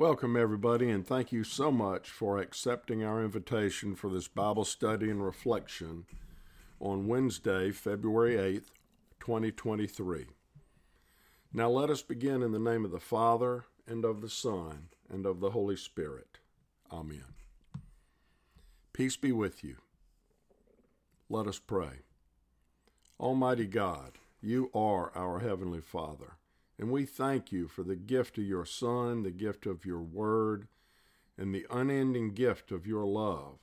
Welcome, everybody, and thank you so much for accepting our invitation for this Bible study and reflection on Wednesday, February 8th, 2023. Now let us begin in the name of the Father, and of the Son, and of the Holy Spirit. Amen. Peace be with you. Let us pray. Almighty God, you are our Heavenly Father. And we thank you for the gift of your Son, the gift of your Word, and the unending gift of your love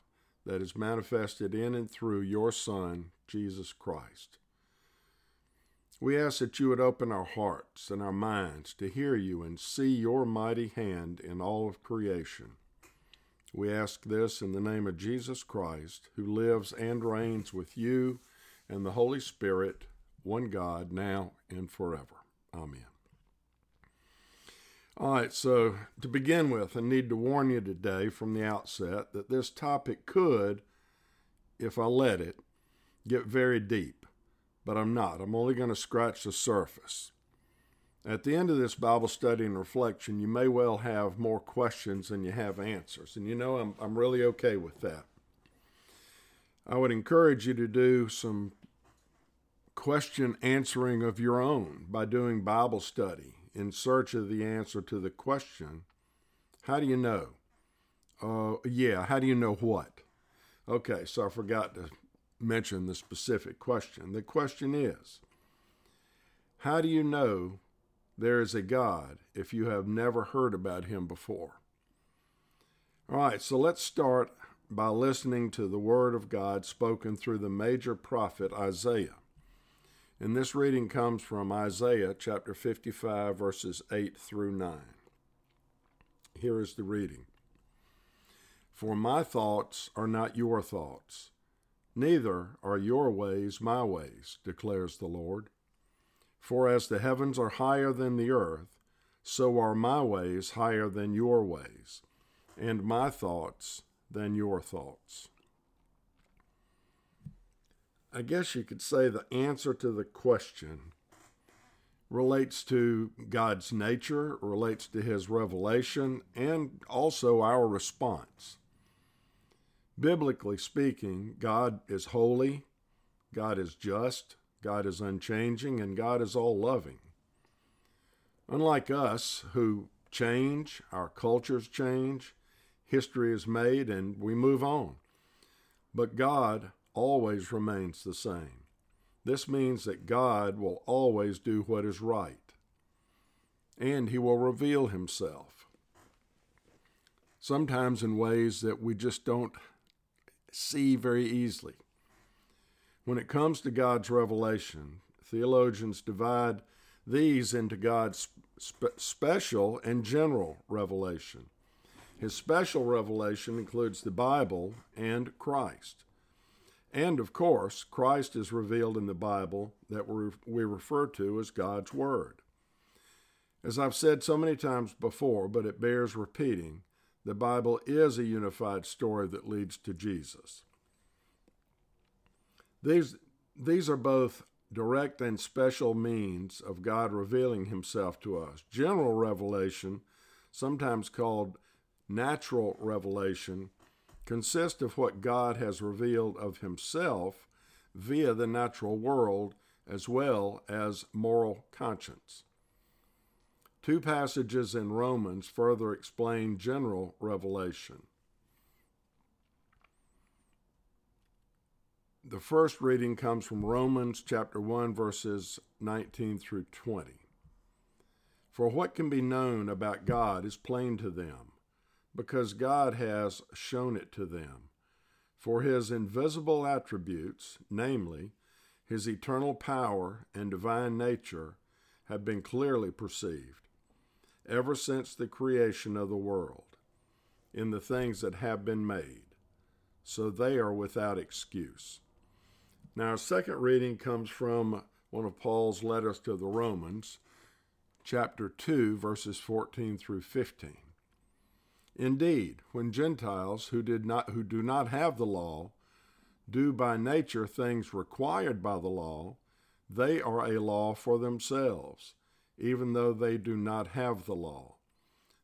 that is manifested in and through your Son, Jesus Christ. We ask that you would open our hearts and our minds to hear you and see your mighty hand in all of creation. We ask this in the name of Jesus Christ, who lives and reigns with you and the Holy Spirit, one God, now and forever. Amen. All right, so to begin with, I need to warn you today from the outset that this topic could, if I let it, get very deep, but I'm not. I'm only going to scratch the surface. At the end of this Bible study and reflection, you may well have more questions than you have answers, and you know I'm, I'm really okay with that. I would encourage you to do some question answering of your own by doing Bible study in search of the answer to the question, how do you know? Uh, yeah, how do you know what? Okay, so I forgot to mention the specific question. The question is, how do you know there is a God if you have never heard about him before? All right, so let's start by listening to the word of God spoken through the major prophet Isaiah. And this reading comes from Isaiah chapter 55, verses 8 through 9. Here is the reading For my thoughts are not your thoughts, neither are your ways my ways, declares the Lord. For as the heavens are higher than the earth, so are my ways higher than your ways, and my thoughts than your thoughts. I guess you could say the answer to the question relates to God's nature, relates to his revelation, and also our response. Biblically speaking, God is holy, God is just, God is unchanging, and God is all loving. Unlike us, who change, our cultures change, history is made, and we move on. But God always remains the same. This means that God will always do what is right, and He will reveal Himself. Sometimes in ways that we just don't see very easily. When it comes to God's revelation, theologians divide these into God's spe- special and general revelation. His special revelation includes the Bible and Christ. And of course, Christ is revealed in the Bible that we refer to as God's Word. As I've said so many times before, but it bears repeating, the Bible is a unified story that leads to Jesus. These, these are both direct and special means of God revealing Himself to us. General revelation, sometimes called natural revelation, consist of what God has revealed of himself via the natural world as well as moral conscience. Two passages in Romans further explain general revelation. The first reading comes from Romans chapter 1 verses 19 through 20. For what can be known about God is plain to them because God has shown it to them. For his invisible attributes, namely, his eternal power and divine nature, have been clearly perceived ever since the creation of the world in the things that have been made, so they are without excuse. Now, our second reading comes from one of Paul's letters to the Romans, chapter 2, verses 14 through 15. Indeed, when Gentiles who did not who do not have the law do by nature things required by the law, they are a law for themselves, even though they do not have the law.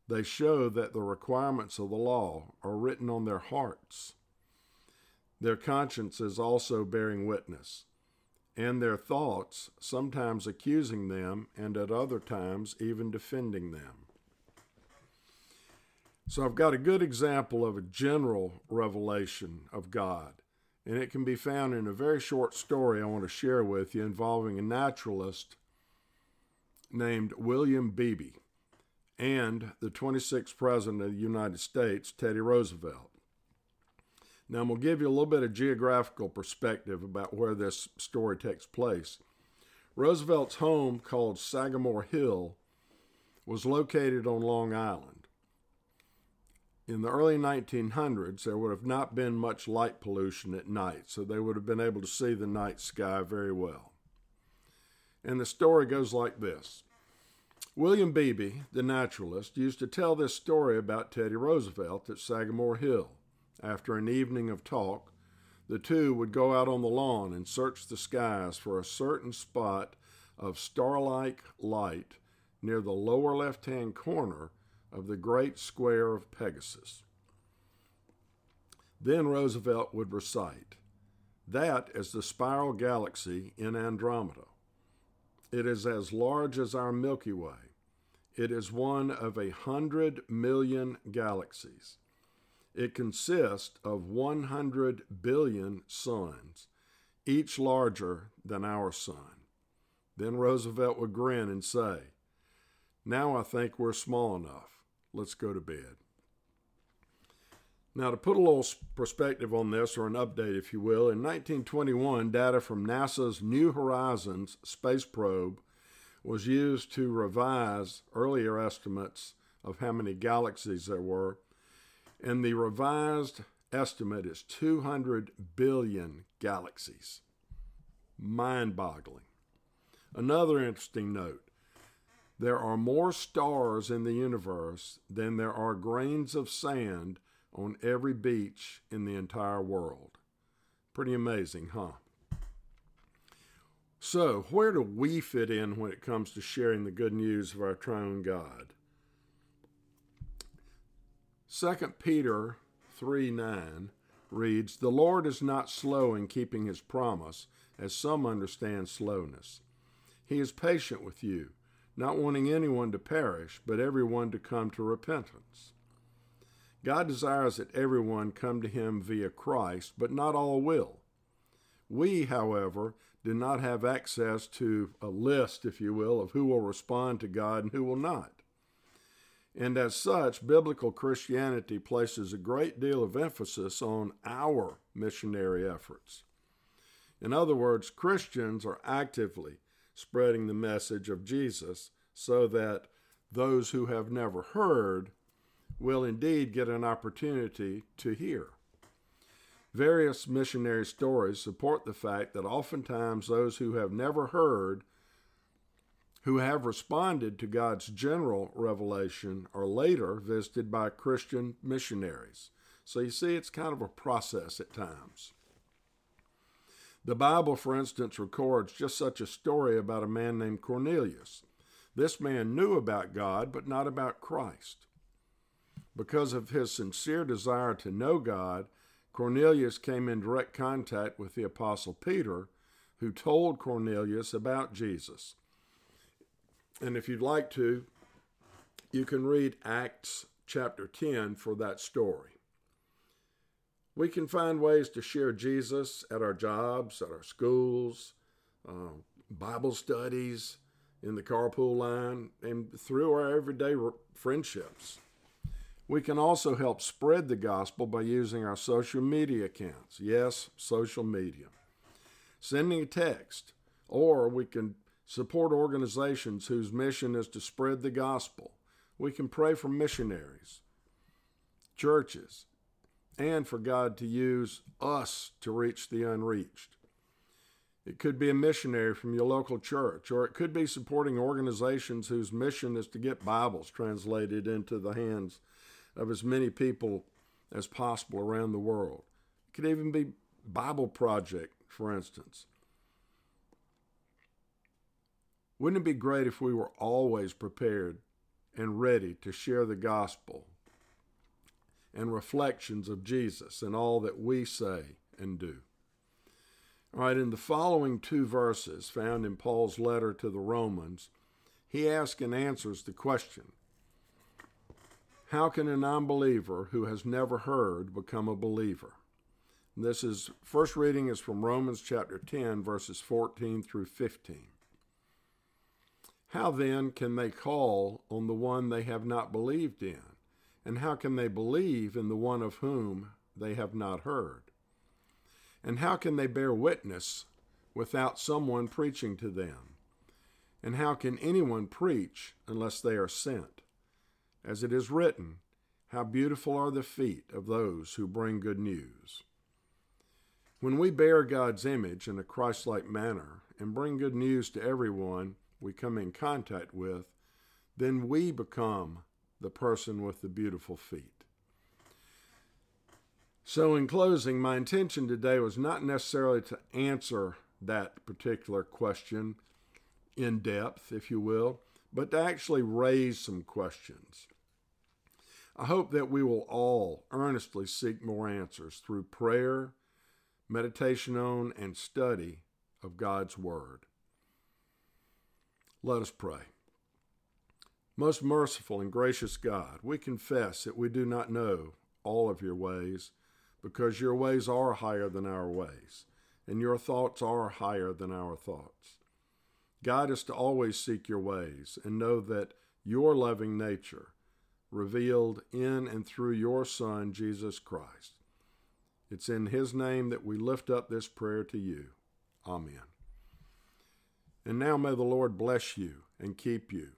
They show that the requirements of the law are written on their hearts. Their conscience is also bearing witness, and their thoughts sometimes accusing them, and at other times even defending them. So I've got a good example of a general revelation of God, and it can be found in a very short story I want to share with you involving a naturalist named William Beebe and the 26th President of the United States, Teddy Roosevelt. Now, I'm going to give you a little bit of geographical perspective about where this story takes place. Roosevelt's home, called Sagamore Hill, was located on Long Island. In the early 1900s, there would have not been much light pollution at night, so they would have been able to see the night sky very well. And the story goes like this William Beebe, the naturalist, used to tell this story about Teddy Roosevelt at Sagamore Hill. After an evening of talk, the two would go out on the lawn and search the skies for a certain spot of star-like light near the lower left-hand corner of the great square of Pegasus. Then Roosevelt would recite, That is the spiral galaxy in Andromeda. It is as large as our Milky Way. It is one of a hundred million galaxies. It consists of 100 billion suns, each larger than our sun. Then Roosevelt would grin and say, Now I think we're small enough. Let's go to bed. Now, to put a little perspective on this, or an update, if you will, in 1921, data from NASA's New Horizons space probe was used to revise earlier estimates of how many galaxies there were. And the revised estimate is 200 billion galaxies. Mind boggling. Another interesting note there are more stars in the universe than there are grains of sand on every beach in the entire world. Pretty amazing, huh? So, where do we fit in when it comes to sharing the good news of our triune God? 2 Peter 3 9 reads, The Lord is not slow in keeping his promise, as some understand slowness. He is patient with you, not wanting anyone to perish, but everyone to come to repentance. God desires that everyone come to him via Christ, but not all will. We, however, do not have access to a list, if you will, of who will respond to God and who will not. And as such, biblical Christianity places a great deal of emphasis on our missionary efforts. In other words, Christians are actively spreading the message of Jesus so that those who have never heard will indeed get an opportunity to hear. Various missionary stories support the fact that oftentimes those who have never heard, who have responded to God's general revelation, are later visited by Christian missionaries. So you see, it's kind of a process at times. The Bible, for instance, records just such a story about a man named Cornelius. This man knew about God, but not about Christ. Because of his sincere desire to know God, Cornelius came in direct contact with the Apostle Peter, who told Cornelius about Jesus. And if you'd like to, you can read Acts chapter 10 for that story. We can find ways to share Jesus at our jobs, at our schools, uh, Bible studies, in the carpool line, and through our everyday friendships. We can also help spread the gospel by using our social media accounts. Yes, social media. Sending a text, or we can support organizations whose mission is to spread the gospel. We can pray for missionaries, churches, and for God to use us to reach the unreached. It could be a missionary from your local church, or it could be supporting organizations whose mission is to get Bibles translated into the hands of as many people as possible around the world. It could even be Bible Project, for instance. Wouldn't it be great if we were always prepared and ready to share the gospel and reflections of Jesus in all that we say and do. All right, in the following two verses found in Paul's letter to the Romans, he asks and answers the question How can a non believer who has never heard become a believer? This is first reading is from Romans chapter 10, verses 14 through 15. How then can they call on the one they have not believed in? And how can they believe in the one of whom they have not heard? And how can they bear witness without someone preaching to them? And how can anyone preach unless they are sent? As it is written, How beautiful are the feet of those who bring good news. When we bear God's image in a Christ like manner and bring good news to everyone we come in contact with, then we become the person with the beautiful feet. So, in closing, my intention today was not necessarily to answer that particular question in depth, if you will, but to actually raise some questions. I hope that we will all earnestly seek more answers through prayer, meditation on, and study of God's Word. Let us pray. Most merciful and gracious God, we confess that we do not know all of your ways because your ways are higher than our ways, and your thoughts are higher than our thoughts. Guide us to always seek your ways and know that your loving nature, revealed in and through your Son, Jesus Christ. It's in his name that we lift up this prayer to you. Amen. And now may the Lord bless you and keep you,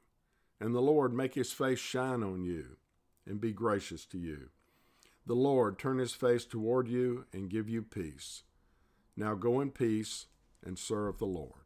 and the Lord make his face shine on you and be gracious to you. The Lord turn his face toward you and give you peace. Now go in peace and serve the Lord.